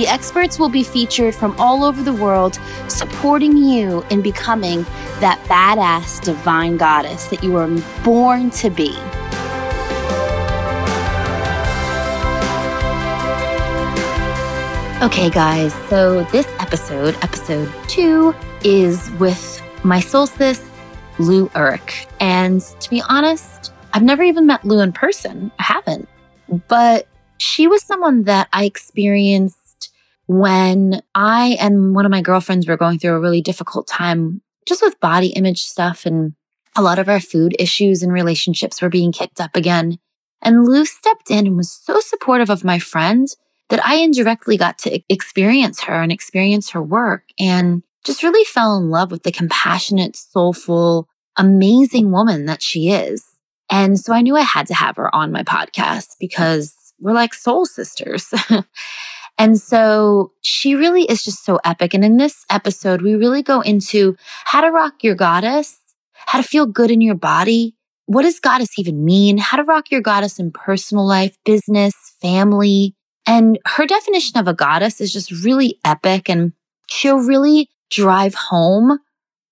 The experts will be featured from all over the world, supporting you in becoming that badass divine goddess that you were born to be. Okay, guys, so this episode, episode two, is with my solstice, Lou Ulrich. And to be honest, I've never even met Lou in person. I haven't. But she was someone that I experienced when I and one of my girlfriends were going through a really difficult time just with body image stuff and a lot of our food issues and relationships were being kicked up again. And Lou stepped in and was so supportive of my friend that I indirectly got to experience her and experience her work and just really fell in love with the compassionate, soulful, amazing woman that she is. And so I knew I had to have her on my podcast because we're like soul sisters. And so she really is just so epic. And in this episode, we really go into how to rock your goddess, how to feel good in your body. What does goddess even mean? How to rock your goddess in personal life, business, family. And her definition of a goddess is just really epic. And she'll really drive home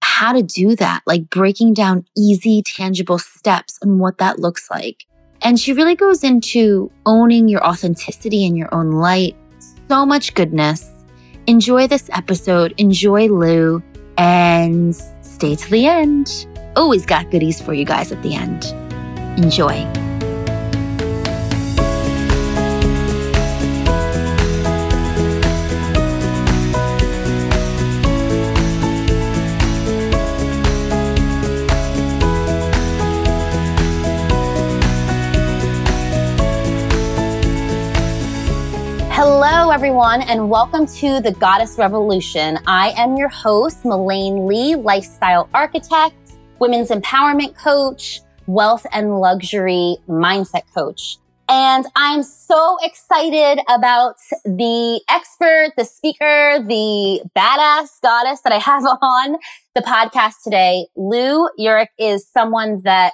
how to do that, like breaking down easy, tangible steps and what that looks like. And she really goes into owning your authenticity in your own light, so much goodness. Enjoy this episode, enjoy Lou, and stay to the end. Always got goodies for you guys at the end. Enjoy. Everyone, and welcome to the Goddess Revolution. I am your host, Melaine Lee, lifestyle architect, women's empowerment coach, wealth and luxury mindset coach. And I'm so excited about the expert, the speaker, the badass goddess that I have on the podcast today. Lou Ulrich is someone that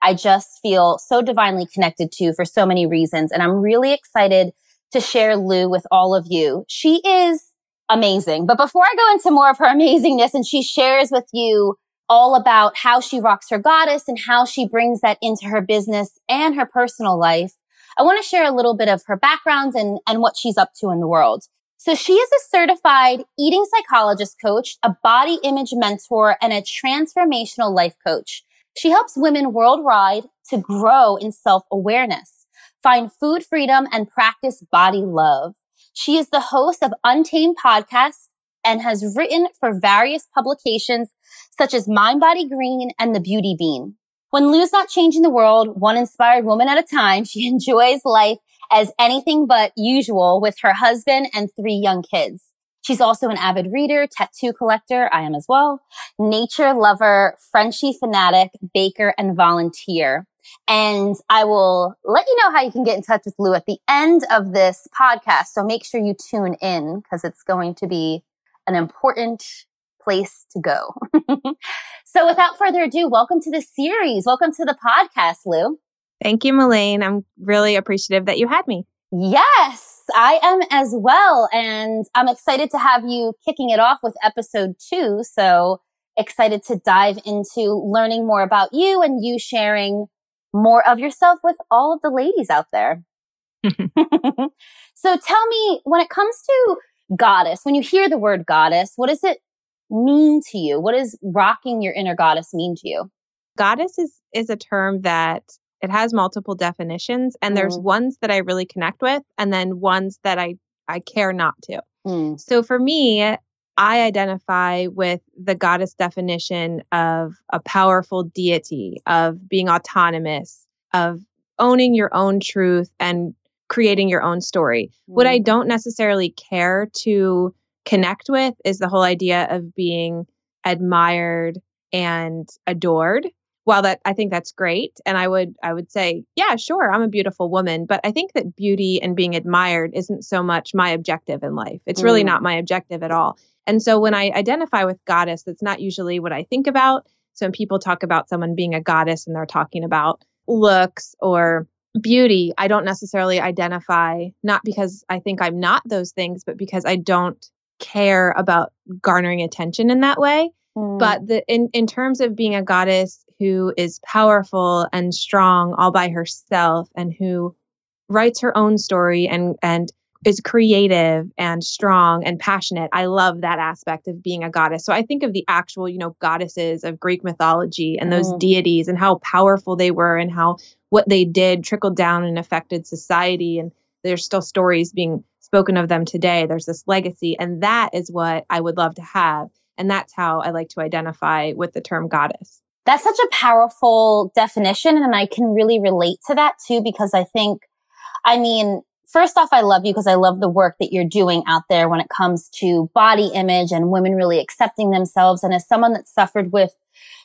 I just feel so divinely connected to for so many reasons. And I'm really excited to share Lou with all of you. She is amazing. But before I go into more of her amazingness and she shares with you all about how she rocks her goddess and how she brings that into her business and her personal life, I want to share a little bit of her background and, and what she's up to in the world. So she is a certified eating psychologist coach, a body image mentor, and a transformational life coach. She helps women worldwide to grow in self awareness find food freedom, and practice body love. She is the host of Untamed Podcast and has written for various publications such as Mind Body Green and The Beauty Bean. When Lou's not changing the world, one inspired woman at a time, she enjoys life as anything but usual with her husband and three young kids. She's also an avid reader, tattoo collector. I am as well. Nature lover, Frenchie fanatic, baker, and volunteer. And I will let you know how you can get in touch with Lou at the end of this podcast. So make sure you tune in because it's going to be an important place to go. so without further ado, welcome to the series. Welcome to the podcast, Lou. Thank you, Melaine. I'm really appreciative that you had me. Yes, I am as well. And I'm excited to have you kicking it off with episode two. So excited to dive into learning more about you and you sharing more of yourself with all of the ladies out there. so tell me, when it comes to goddess, when you hear the word goddess, what does it mean to you? What does rocking your inner goddess mean to you? Goddess is is a term that it has multiple definitions and mm. there's ones that I really connect with and then ones that I I care not to. Mm. So for me, I identify with the goddess definition of a powerful deity, of being autonomous, of owning your own truth and creating your own story. Mm. What I mm-hmm. don't necessarily care to connect with is the whole idea of being admired and adored while that I think that's great and I would I would say yeah sure I'm a beautiful woman but I think that beauty and being admired isn't so much my objective in life it's really mm. not my objective at all and so when I identify with goddess that's not usually what I think about so when people talk about someone being a goddess and they're talking about looks or beauty I don't necessarily identify not because I think I'm not those things but because I don't care about garnering attention in that way mm. but the in in terms of being a goddess who is powerful and strong all by herself and who writes her own story and and is creative and strong and passionate. I love that aspect of being a goddess. So I think of the actual, you know, goddesses of Greek mythology and those mm. deities and how powerful they were and how what they did trickled down and affected society and there's still stories being spoken of them today. There's this legacy and that is what I would love to have and that's how I like to identify with the term goddess. That's such a powerful definition. And I can really relate to that too, because I think, I mean, first off, I love you because I love the work that you're doing out there when it comes to body image and women really accepting themselves. And as someone that suffered with,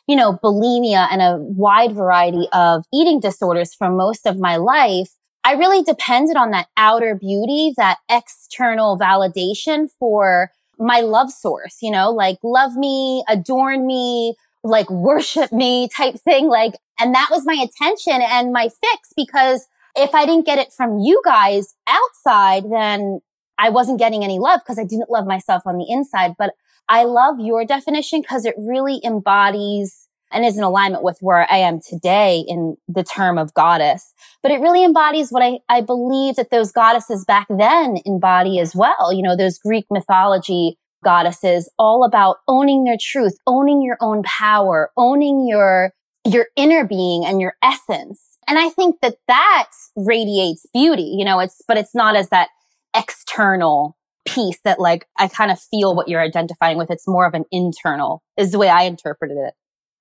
you know, bulimia and a wide variety of eating disorders for most of my life, I really depended on that outer beauty, that external validation for my love source, you know, like love me, adorn me, like worship me type thing. Like, and that was my attention and my fix because if I didn't get it from you guys outside, then I wasn't getting any love because I didn't love myself on the inside. But I love your definition because it really embodies and is in alignment with where I am today in the term of goddess. But it really embodies what I, I believe that those goddesses back then embody as well. You know, those Greek mythology goddesses all about owning their truth, owning your own power, owning your, your inner being and your essence. And I think that that radiates beauty, you know, it's, but it's not as that external piece that like I kind of feel what you're identifying with. It's more of an internal is the way I interpreted it.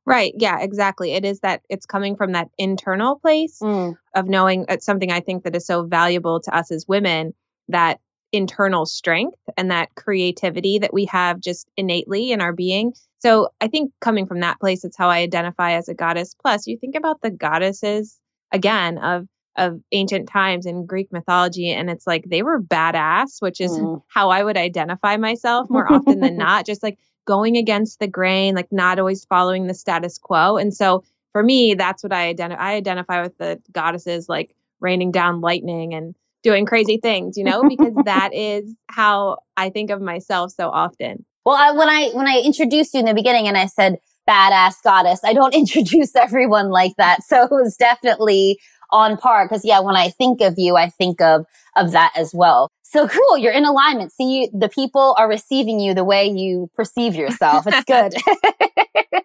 Right. Yeah, exactly. It is that it's coming from that internal place mm. of knowing it's something I think that is so valuable to us as women that internal strength and that creativity that we have just innately in our being. So I think coming from that place, it's how I identify as a goddess. Plus, you think about the goddesses again of of ancient times in Greek mythology, and it's like they were badass, which is mm. how I would identify myself more often than not. Just like going against the grain, like not always following the status quo. And so for me, that's what I identify. I identify with the goddesses like raining down lightning and doing crazy things, you know, because that is how I think of myself so often. Well, I, when I when I introduced you in the beginning and I said badass goddess, I don't introduce everyone like that. So it was definitely on par because yeah, when I think of you, I think of of that as well. So cool, you're in alignment. See, you, the people are receiving you the way you perceive yourself. It's good.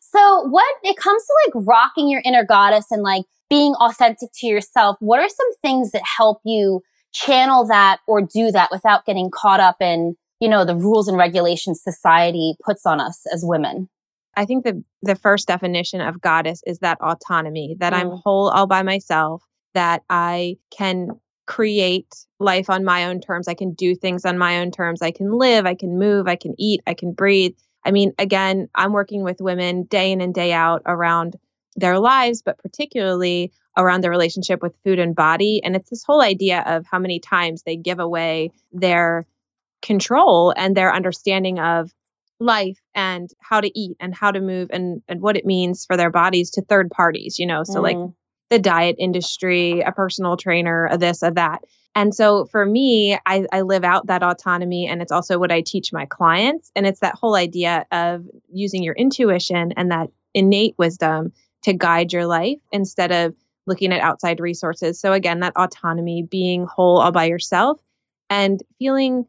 so, what it comes to like rocking your inner goddess and like being authentic to yourself, what are some things that help you channel that or do that without getting caught up in, you know, the rules and regulations society puts on us as women? I think the the first definition of goddess is that autonomy, that mm. I'm whole all by myself, that I can create life on my own terms. I can do things on my own terms. I can live, I can move, I can eat, I can breathe. I mean, again, I'm working with women day in and day out around their lives, but particularly around their relationship with food and body. And it's this whole idea of how many times they give away their control and their understanding of life and how to eat and how to move and, and what it means for their bodies to third parties, you know, so mm. like the diet industry, a personal trainer, a this, a that. And so for me, I, I live out that autonomy and it's also what I teach my clients. And it's that whole idea of using your intuition and that innate wisdom to guide your life instead of looking at outside resources. So again, that autonomy, being whole all by yourself and feeling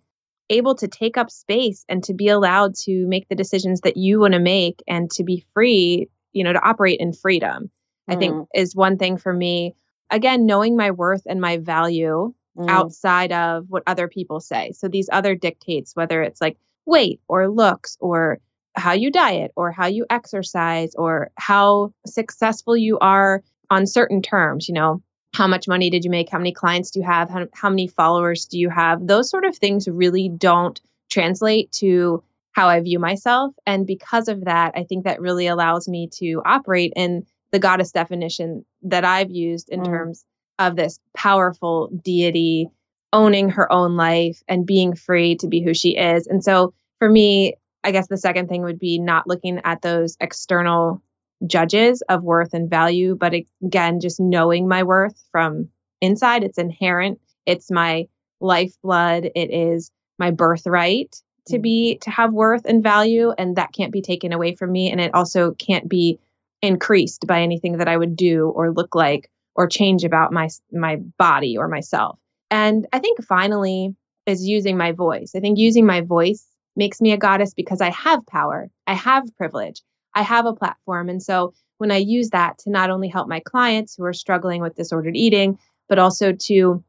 able to take up space and to be allowed to make the decisions that you want to make and to be free, you know, to operate in freedom. Mm. I think mm. is one thing for me. Again, knowing my worth and my value mm. outside of what other people say. So these other dictates, whether it's like weight or looks or how you diet or how you exercise or how successful you are on certain terms, you know, how much money did you make? How many clients do you have? How, how many followers do you have? Those sort of things really don't translate to how I view myself. And because of that, I think that really allows me to operate in the goddess definition that I've used in mm. terms of this powerful deity owning her own life and being free to be who she is. And so for me, I guess the second thing would be not looking at those external judges of worth and value, but again, just knowing my worth from inside. It's inherent. It's my lifeblood. It is my birthright to be mm-hmm. to have worth and value and that can't be taken away from me and it also can't be increased by anything that I would do or look like or change about my my body or myself. And I think finally is using my voice. I think using my voice makes me a goddess because I have power. I have privilege. I have a platform and so when I use that to not only help my clients who are struggling with disordered eating but also to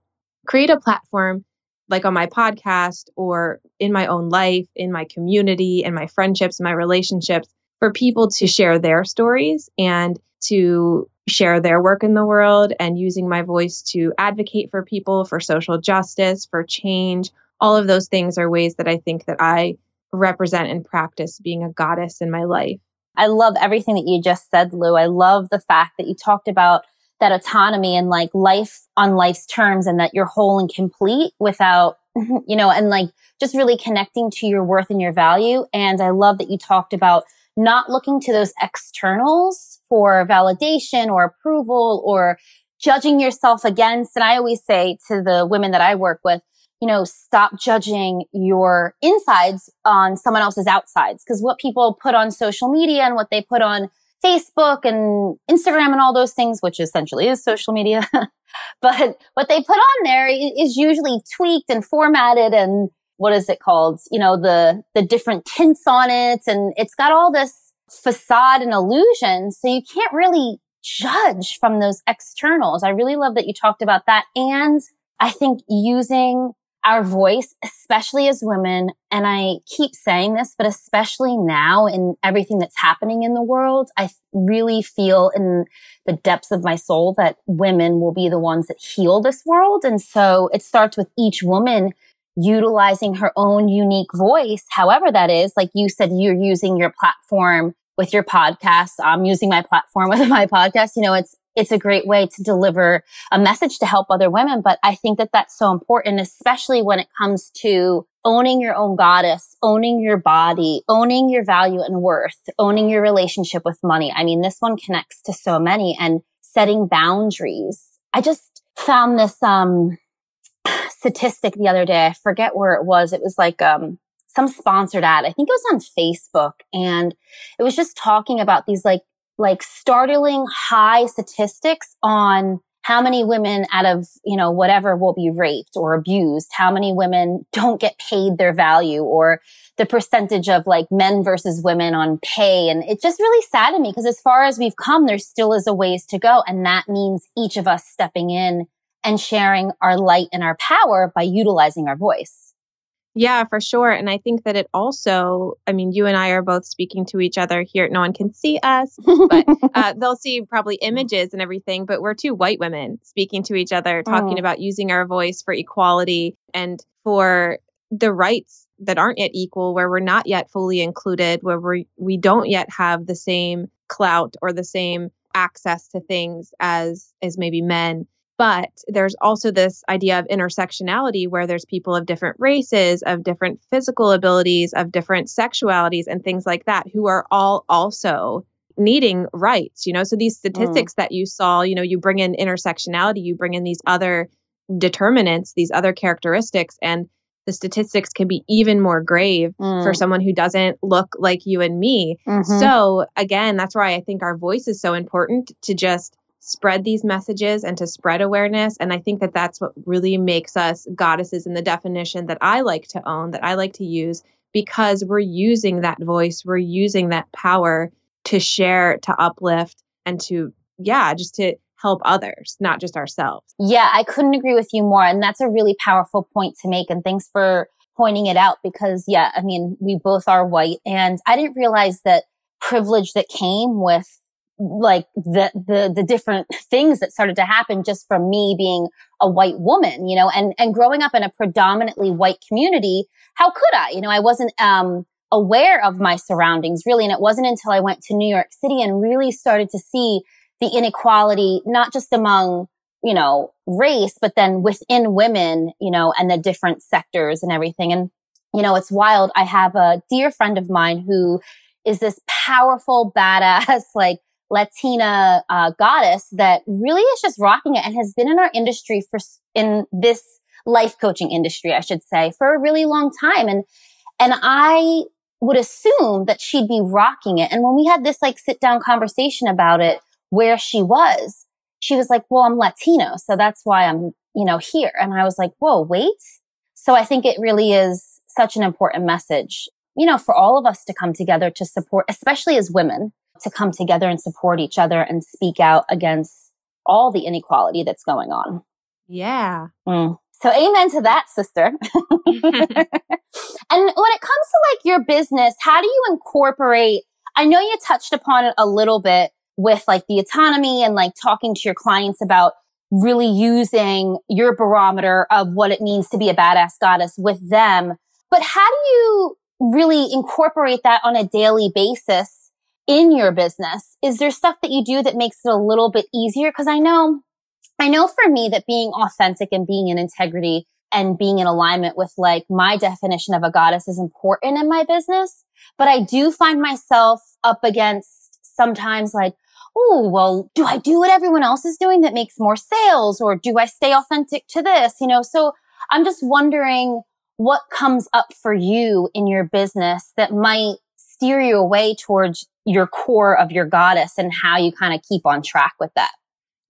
create a platform like on my podcast or in my own life, in my community, in my friendships, my relationships, for people to share their stories and to share their work in the world and using my voice to advocate for people, for social justice, for change. All of those things are ways that I think that I represent and practice being a goddess in my life. I love everything that you just said, Lou. I love the fact that you talked about that autonomy and like life on life's terms and that you're whole and complete without, you know, and like just really connecting to your worth and your value. And I love that you talked about not looking to those externals for validation or approval or judging yourself against. And I always say to the women that I work with, you know, stop judging your insides on someone else's outsides. Cause what people put on social media and what they put on Facebook and Instagram and all those things, which essentially is social media. but what they put on there is usually tweaked and formatted and what is it called? You know, the, the different tints on it. And it's got all this facade and illusion. So you can't really judge from those externals. I really love that you talked about that. And I think using our voice, especially as women. And I keep saying this, but especially now in everything that's happening in the world, I really feel in the depths of my soul that women will be the ones that heal this world. And so it starts with each woman utilizing her own unique voice, however that is. Like you said, you're using your platform with your podcast. I'm using my platform with my podcast. You know, it's it's a great way to deliver a message to help other women. But I think that that's so important, especially when it comes to owning your own goddess, owning your body, owning your value and worth, owning your relationship with money. I mean, this one connects to so many and setting boundaries. I just found this, um, statistic the other day. I forget where it was. It was like, um, some sponsored ad. I think it was on Facebook and it was just talking about these like like startling high statistics on how many women out of, you know, whatever will be raped or abused, how many women don't get paid their value or the percentage of like men versus women on pay. And it just really saddened me because as far as we've come, there still is a ways to go. And that means each of us stepping in and sharing our light and our power by utilizing our voice. Yeah, for sure. And I think that it also, I mean, you and I are both speaking to each other here. No one can see us, but uh, they'll see probably images and everything. But we're two white women speaking to each other, talking oh. about using our voice for equality and for the rights that aren't yet equal, where we're not yet fully included, where we we don't yet have the same clout or the same access to things as as maybe men. But there's also this idea of intersectionality where there's people of different races, of different physical abilities, of different sexualities, and things like that who are all also needing rights. You know, so these mm. statistics mm. that you saw, you know, you bring in intersectionality, you bring in these other determinants, these other characteristics, and the statistics can be even more grave mm. for someone who doesn't look like you and me. Mm-hmm. So, again, that's why I think our voice is so important to just spread these messages and to spread awareness. And I think that that's what really makes us goddesses in the definition that I like to own, that I like to use, because we're using that voice, we're using that power to share, to uplift, and to, yeah, just to help others, not just ourselves. Yeah, I couldn't agree with you more. And that's a really powerful point to make. And thanks for pointing it out because, yeah, I mean, we both are white. And I didn't realize that privilege that came with like the, the, the different things that started to happen just from me being a white woman, you know, and, and growing up in a predominantly white community. How could I? You know, I wasn't, um, aware of my surroundings really. And it wasn't until I went to New York City and really started to see the inequality, not just among, you know, race, but then within women, you know, and the different sectors and everything. And, you know, it's wild. I have a dear friend of mine who is this powerful, badass, like Latina uh, goddess that really is just rocking it and has been in our industry for in this life coaching industry, I should say, for a really long time. And and I would assume that she'd be rocking it. And when we had this like sit down conversation about it, where she was, she was like, "Well, I'm Latino, so that's why I'm you know here." And I was like, "Whoa, wait." So I think it really is such an important message, you know, for all of us to come together to support, especially as women to come together and support each other and speak out against all the inequality that's going on. Yeah. Mm. So amen to that, sister. and when it comes to like your business, how do you incorporate? I know you touched upon it a little bit with like the autonomy and like talking to your clients about really using your barometer of what it means to be a badass goddess with them. But how do you really incorporate that on a daily basis in your business, is there stuff that you do that makes it a little bit easier? Cause I know, I know for me that being authentic and being in integrity and being in alignment with like my definition of a goddess is important in my business. But I do find myself up against sometimes like, oh, well, do I do what everyone else is doing that makes more sales? Or do I stay authentic to this? You know, so I'm just wondering what comes up for you in your business that might steer you away towards your core of your goddess and how you kind of keep on track with that?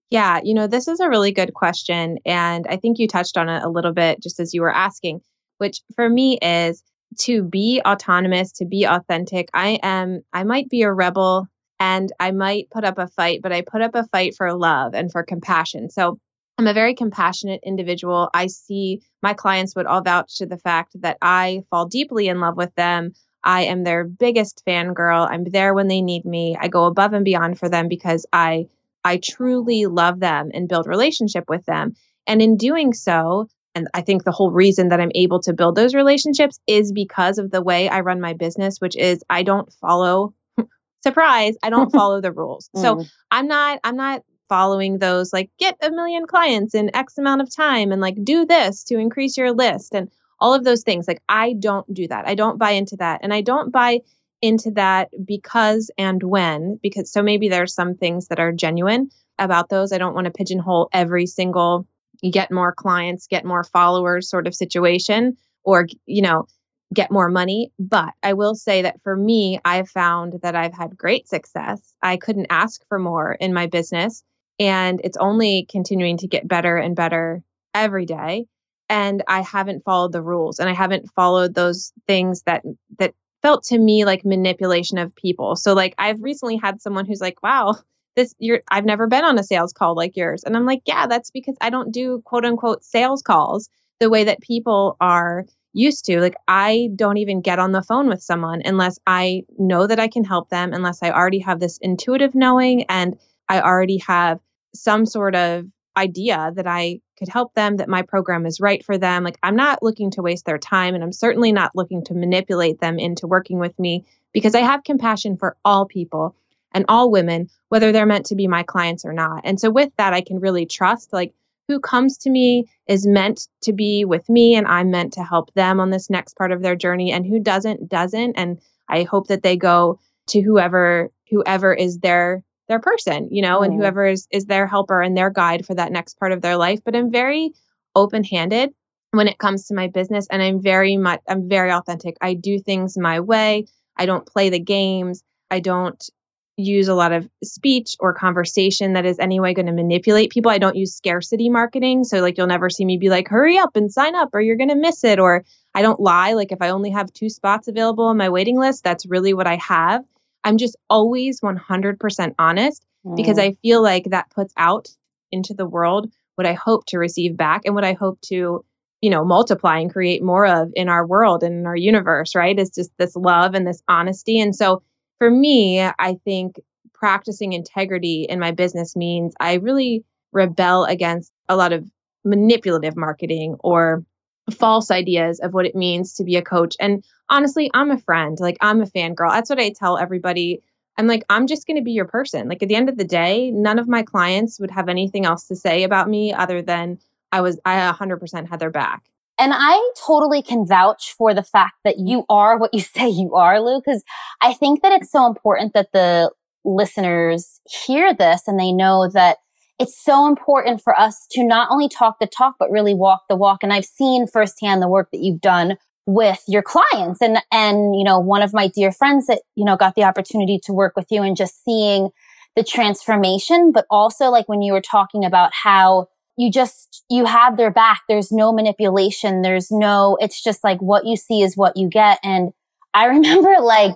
Yeah, you know, this is a really good question. And I think you touched on it a little bit just as you were asking, which for me is to be autonomous, to be authentic. I am, I might be a rebel and I might put up a fight, but I put up a fight for love and for compassion. So I'm a very compassionate individual. I see my clients would all vouch to the fact that I fall deeply in love with them. I am their biggest fangirl. I'm there when they need me. I go above and beyond for them because I I truly love them and build relationship with them. And in doing so, and I think the whole reason that I'm able to build those relationships is because of the way I run my business, which is I don't follow surprise, I don't follow the rules. Mm. So I'm not I'm not following those like get a million clients in X amount of time and like do this to increase your list and all of those things. Like, I don't do that. I don't buy into that. And I don't buy into that because and when, because so maybe there's some things that are genuine about those. I don't want to pigeonhole every single get more clients, get more followers sort of situation or, you know, get more money. But I will say that for me, I've found that I've had great success. I couldn't ask for more in my business. And it's only continuing to get better and better every day and I haven't followed the rules and I haven't followed those things that that felt to me like manipulation of people. So like I've recently had someone who's like, "Wow, this you're I've never been on a sales call like yours." And I'm like, "Yeah, that's because I don't do quote unquote sales calls the way that people are used to. Like I don't even get on the phone with someone unless I know that I can help them, unless I already have this intuitive knowing and I already have some sort of idea that I could help them, that my program is right for them. Like, I'm not looking to waste their time, and I'm certainly not looking to manipulate them into working with me because I have compassion for all people and all women, whether they're meant to be my clients or not. And so, with that, I can really trust like who comes to me is meant to be with me, and I'm meant to help them on this next part of their journey, and who doesn't, doesn't. And I hope that they go to whoever whoever is their their person, you know, mm. and whoever is, is their helper and their guide for that next part of their life. But I'm very open handed when it comes to my business and I'm very much, I'm very authentic. I do things my way. I don't play the games. I don't use a lot of speech or conversation that is anyway going to manipulate people. I don't use scarcity marketing. So like you'll never see me be like, hurry up and sign up or you're going to miss it. Or I don't lie. Like if I only have two spots available on my waiting list, that's really what I have. I'm just always 100% honest mm. because I feel like that puts out into the world what I hope to receive back and what I hope to, you know, multiply and create more of in our world and in our universe, right? It's just this love and this honesty. And so for me, I think practicing integrity in my business means I really rebel against a lot of manipulative marketing or false ideas of what it means to be a coach. And honestly, I'm a friend. Like I'm a fangirl. That's what I tell everybody. I'm like, I'm just going to be your person. Like at the end of the day, none of my clients would have anything else to say about me other than I was, I 100% had their back. And I totally can vouch for the fact that you are what you say you are, Lou, because I think that it's so important that the listeners hear this and they know that it's so important for us to not only talk the talk, but really walk the walk. And I've seen firsthand the work that you've done with your clients and, and, you know, one of my dear friends that, you know, got the opportunity to work with you and just seeing the transformation, but also like when you were talking about how you just, you have their back. There's no manipulation. There's no, it's just like what you see is what you get. And I remember like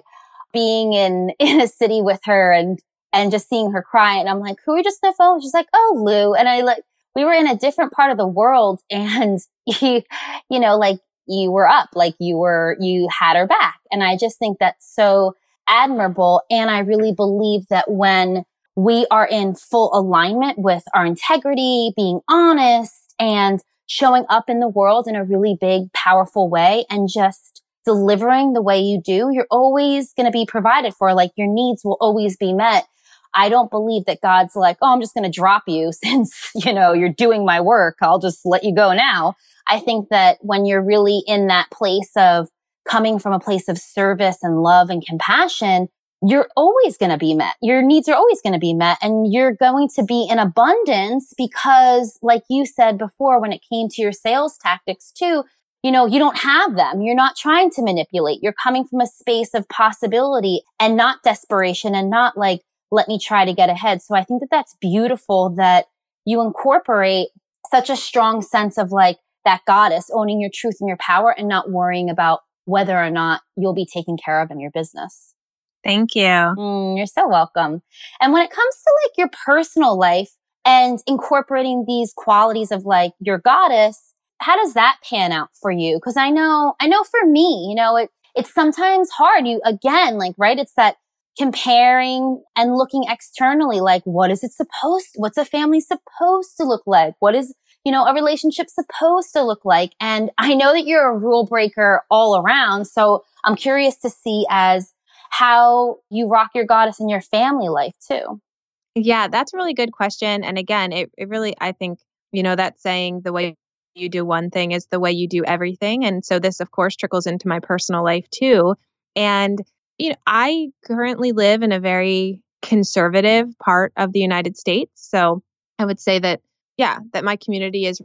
being in, in a city with her and, and just seeing her cry. And I'm like, who are you just on the phone? She's like, oh, Lou. And I like, we were in a different part of the world and you, you know, like you were up, like you were, you had her back. And I just think that's so admirable. And I really believe that when we are in full alignment with our integrity, being honest and showing up in the world in a really big, powerful way and just delivering the way you do, you're always going to be provided for. Like your needs will always be met. I don't believe that God's like, oh, I'm just going to drop you since, you know, you're doing my work. I'll just let you go now. I think that when you're really in that place of coming from a place of service and love and compassion, you're always going to be met. Your needs are always going to be met and you're going to be in abundance because like you said before, when it came to your sales tactics too, you know, you don't have them. You're not trying to manipulate. You're coming from a space of possibility and not desperation and not like, let me try to get ahead. So I think that that's beautiful that you incorporate such a strong sense of like, that goddess, owning your truth and your power and not worrying about whether or not you'll be taken care of in your business. Thank you. Mm, you're so welcome. And when it comes to like your personal life and incorporating these qualities of like your goddess, how does that pan out for you? Cause I know, I know for me, you know, it, it's sometimes hard. You again, like, right? It's that comparing and looking externally, like, what is it supposed, what's a family supposed to look like? What is you know, a relationship supposed to look like? And I know that you're a rule breaker all around. So I'm curious to see as how you rock your goddess in your family life too. Yeah, that's a really good question. And again, it, it really, I think, you know, that saying the way you do one thing is the way you do everything. And so this, of course, trickles into my personal life too. And, you know, I currently live in a very conservative part of the United States. So I would say that yeah, that my community is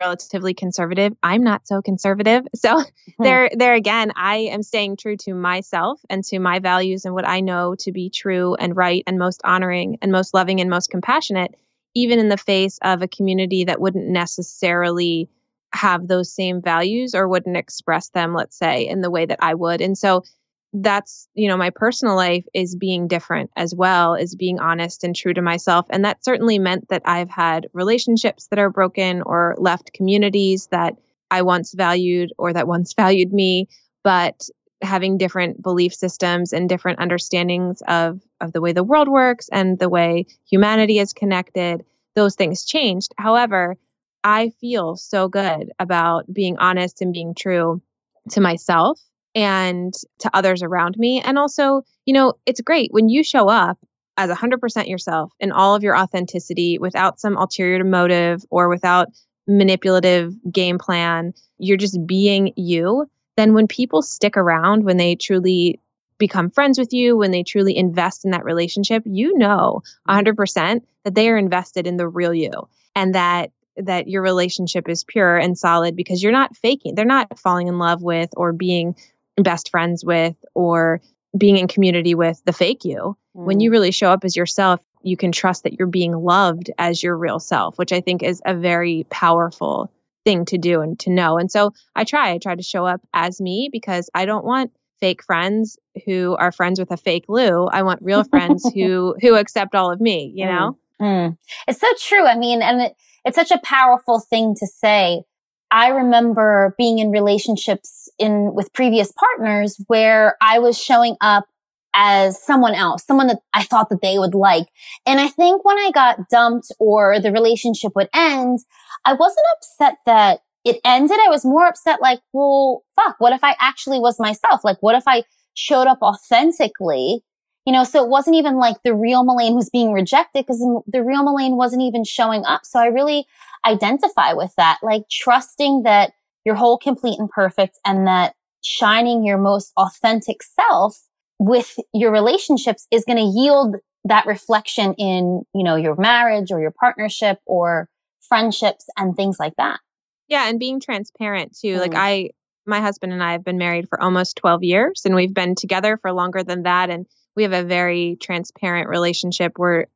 relatively conservative. I'm not so conservative. So hmm. there there again, I am staying true to myself and to my values and what I know to be true and right and most honoring and most loving and most compassionate even in the face of a community that wouldn't necessarily have those same values or wouldn't express them let's say in the way that I would. And so that's you know my personal life is being different as well is being honest and true to myself. And that certainly meant that i've had relationships that are broken or left communities that i once valued or that once valued me. But having different belief systems and different understandings of of the way the world works and the way humanity is connected those things changed. However i feel so good about being honest and being true to myself and to others around me. And also, you know, it's great when you show up as 100% yourself in all of your authenticity without some ulterior motive or without manipulative game plan. You're just being you. Then when people stick around, when they truly become friends with you, when they truly invest in that relationship, you know 100% that they are invested in the real you and that that your relationship is pure and solid because you're not faking. They're not falling in love with or being best friends with or being in community with the fake you. Mm. When you mm. really show up as yourself, you can trust that you're being loved as your real self, which I think is a very powerful thing to do and to know. And so I try, I try to show up as me because I don't want fake friends who are friends with a fake Lou. I want real friends who who accept all of me, you know? Mm. It's so true. I mean, and it, it's such a powerful thing to say I remember being in relationships in with previous partners where I was showing up as someone else, someone that I thought that they would like. And I think when I got dumped or the relationship would end, I wasn't upset that it ended, I was more upset like, well, fuck, what if I actually was myself? Like, what if I showed up authentically? You know, so it wasn't even like the real Melaine was being rejected because the real Melaine wasn't even showing up. So I really identify with that, like trusting that you're whole, complete and perfect and that shining your most authentic self with your relationships is going to yield that reflection in, you know, your marriage or your partnership or friendships and things like that. Yeah. And being transparent too. Mm. Like I, my husband and I have been married for almost 12 years and we've been together for longer than that. And we have a very transparent relationship. We're,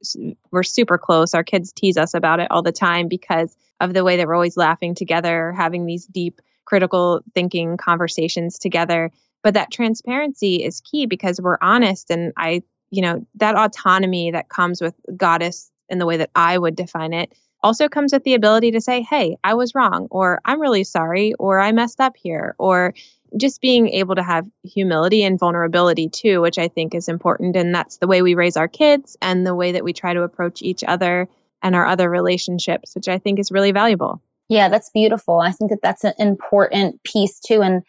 we're super close. Our kids tease us about it all the time because of the way that we're always laughing together, having these deep critical thinking conversations together. But that transparency is key because we're honest. And I, you know, that autonomy that comes with goddess in the way that I would define it also comes with the ability to say, hey, I was wrong, or I'm really sorry, or I messed up here, or just being able to have humility and vulnerability too, which I think is important. And that's the way we raise our kids and the way that we try to approach each other and our other relationships, which I think is really valuable. Yeah, that's beautiful. I think that that's an important piece too. And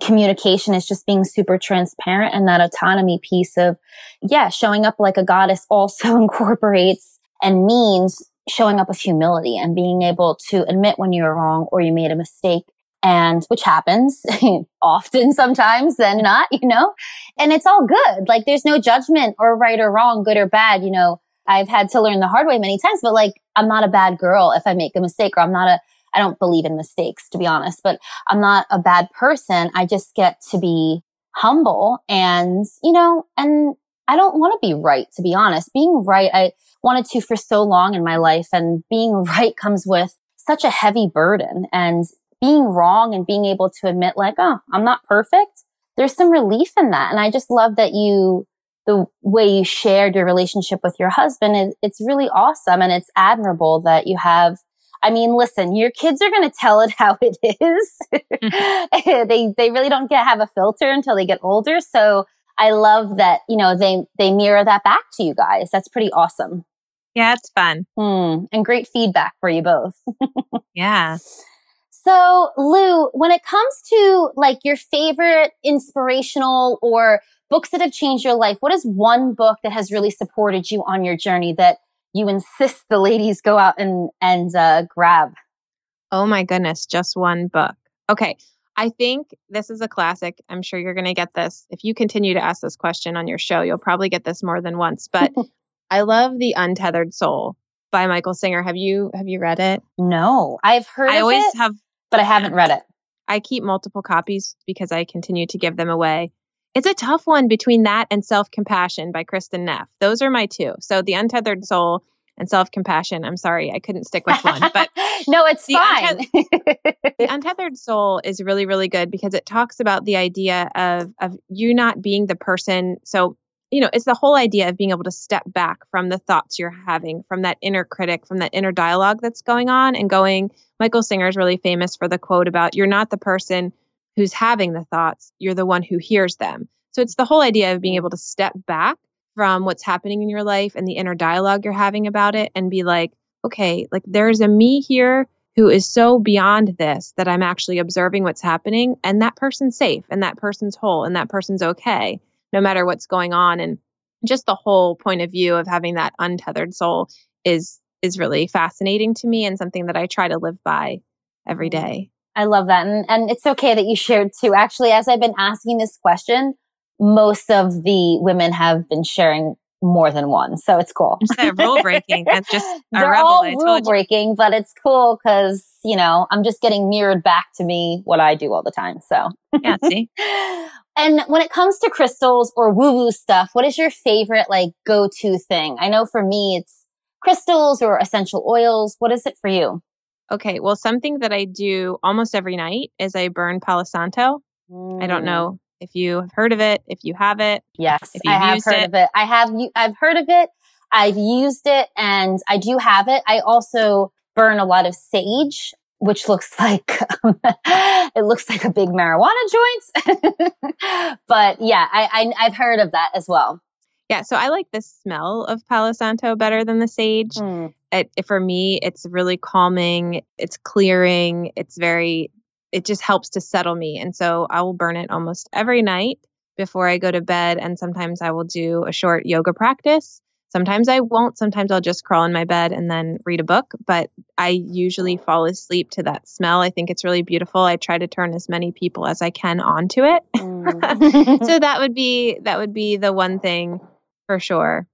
communication is just being super transparent and that autonomy piece of, yeah, showing up like a goddess also incorporates and means showing up with humility and being able to admit when you're wrong or you made a mistake and which happens often sometimes than not, you know, and it's all good. Like there's no judgment or right or wrong, good or bad. You know, I've had to learn the hard way many times, but like I'm not a bad girl if I make a mistake or I'm not a I don't believe in mistakes, to be honest, but I'm not a bad person. I just get to be humble and, you know, and I don't want to be right, to be honest. Being right, I wanted to for so long in my life and being right comes with such a heavy burden and being wrong and being able to admit like, oh, I'm not perfect. There's some relief in that. And I just love that you, the way you shared your relationship with your husband, is it's really awesome. And it's admirable that you have I mean, listen, your kids are going to tell it how it is. Mm-hmm. they they really don't get have a filter until they get older. So I love that you know they they mirror that back to you guys. That's pretty awesome. Yeah, it's fun mm, and great feedback for you both. yeah. So, Lou, when it comes to like your favorite inspirational or books that have changed your life, what is one book that has really supported you on your journey that you insist the ladies go out and and uh, grab? Oh my goodness, just one book. Okay. I think this is a classic. I'm sure you're going to get this. If you continue to ask this question on your show, you'll probably get this more than once. But I love The Untethered Soul by Michael Singer. Have you have you read it? No. I've heard I always it, have but I haven't read it. I keep multiple copies because I continue to give them away. It's a tough one between that and Self Compassion by Kristin Neff. Those are my two. So The Untethered Soul and Self Compassion. I'm sorry, I couldn't stick with one, but no, it's the fine. the Untethered Soul is really, really good because it talks about the idea of of you not being the person. So you know, it's the whole idea of being able to step back from the thoughts you're having, from that inner critic, from that inner dialogue that's going on, and going. Michael Singer is really famous for the quote about "You're not the person." who's having the thoughts, you're the one who hears them. So it's the whole idea of being able to step back from what's happening in your life and the inner dialogue you're having about it and be like, okay, like there's a me here who is so beyond this that I'm actually observing what's happening and that person's safe and that person's whole and that person's okay no matter what's going on and just the whole point of view of having that untethered soul is is really fascinating to me and something that I try to live by every mm. I love that. And, and it's okay that you shared too. Actually, as I've been asking this question, most of the women have been sharing more than one. So it's cool. Rule breaking. That's just They're rebel. all rule breaking, but it's cool because, you know, I'm just getting mirrored back to me what I do all the time. So yeah, see. and when it comes to crystals or woo woo stuff, what is your favorite like go to thing? I know for me, it's crystals or essential oils. What is it for you? Okay. Well, something that I do almost every night is I burn Palo Santo. Mm. I don't mm. know if you have heard of it, if you have it. Yes, I have heard it. of it. I have, I've heard of it. I've used it and I do have it. I also burn a lot of sage, which looks like, it looks like a big marijuana joint. but yeah, I, I, I've heard of that as well. Yeah, so I like the smell of Palo Santo better than the sage. Mm. It, for me, it's really calming, it's clearing, it's very, it just helps to settle me. And so I will burn it almost every night before I go to bed. And sometimes I will do a short yoga practice. Sometimes I won't. Sometimes I'll just crawl in my bed and then read a book. But I usually fall asleep to that smell. I think it's really beautiful. I try to turn as many people as I can onto it. Mm. so that would be that would be the one thing for sure.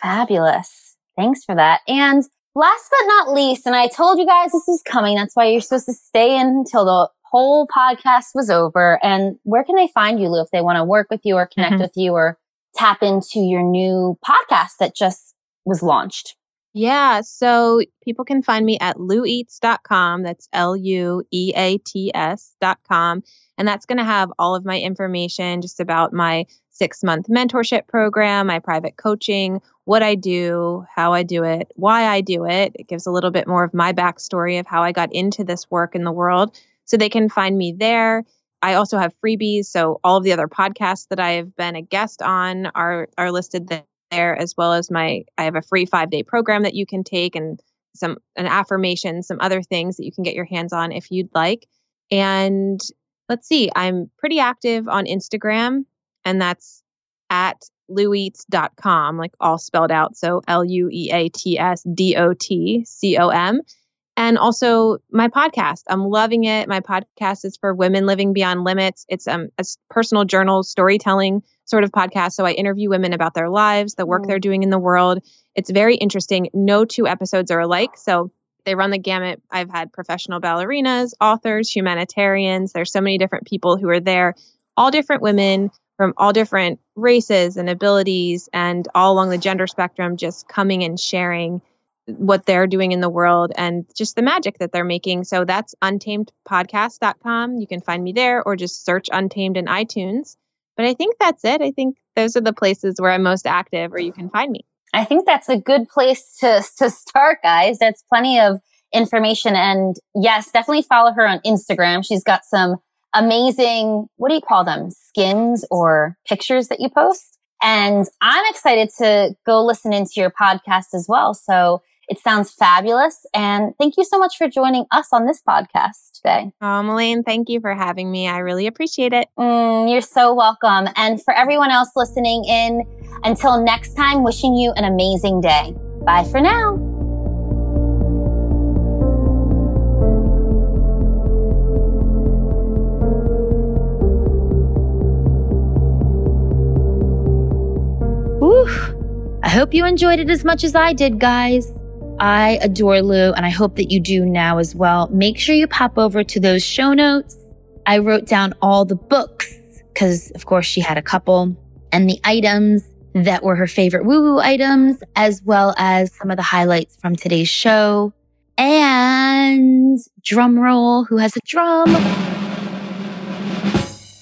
Fabulous. Thanks for that. And last but not least, and I told you guys this is coming. That's why you're supposed to stay in until the whole podcast was over. And where can they find you, Lou, if they want to work with you or connect mm-hmm. with you or tap into your new podcast that just was launched? Yeah, so people can find me at lueats.com. That's L U E A T S.com. And that's going to have all of my information just about my six month mentorship program, my private coaching, what I do, how I do it, why I do it. It gives a little bit more of my backstory of how I got into this work in the world. So they can find me there. I also have freebies. So all of the other podcasts that I have been a guest on are, are listed there, as well as my, I have a free five day program that you can take and some, an affirmation, some other things that you can get your hands on if you'd like. And let's see, I'm pretty active on Instagram and that's at lueats.com, like all spelled out. So L U E A T S D O T C O M. And also my podcast. I'm loving it. My podcast is for women living beyond limits. It's um, a personal journal storytelling sort of podcast. So I interview women about their lives, the work mm. they're doing in the world. It's very interesting. No two episodes are alike. So they run the gamut. I've had professional ballerinas, authors, humanitarians. There's so many different people who are there, all different women from all different races and abilities and all along the gender spectrum just coming and sharing what they're doing in the world and just the magic that they're making. So that's untamedpodcast.com. You can find me there or just search Untamed in iTunes. But I think that's it. I think those are the places where I'm most active or you can find me. I think that's a good place to, to start, guys. That's plenty of information. And yes, definitely follow her on Instagram. She's got some amazing, what do you call them? Skins or pictures that you post. And I'm excited to go listen into your podcast as well. So it sounds fabulous. And thank you so much for joining us on this podcast today. Oh, Melaine, thank you for having me. I really appreciate it. Mm, you're so welcome. And for everyone else listening in, until next time, wishing you an amazing day. Bye for now. Whew. I hope you enjoyed it as much as I did, guys. I adore Lou, and I hope that you do now as well. Make sure you pop over to those show notes. I wrote down all the books because, of course, she had a couple and the items that were her favorite woo woo items, as well as some of the highlights from today's show. And drum roll, who has a drum?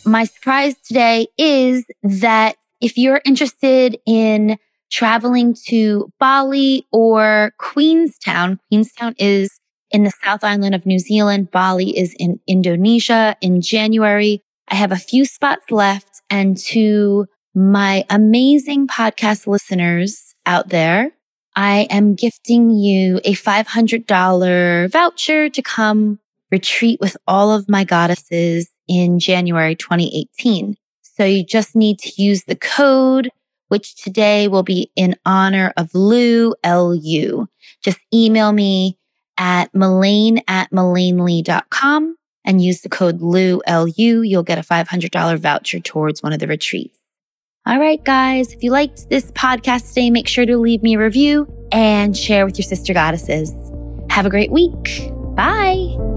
My surprise today is that if you're interested in traveling to Bali or Queenstown, Queenstown is in the South Island of New Zealand. Bali is in Indonesia in January. I have a few spots left and to my amazing podcast listeners out there, I am gifting you a $500 voucher to come retreat with all of my goddesses in January 2018. So you just need to use the code, which today will be in honor of Lou, L-U. Just email me at Melaine at MelaineLee.com and use the code Lou, L-U. You'll get a $500 voucher towards one of the retreats. All right, guys, if you liked this podcast today, make sure to leave me a review and share with your sister goddesses. Have a great week. Bye.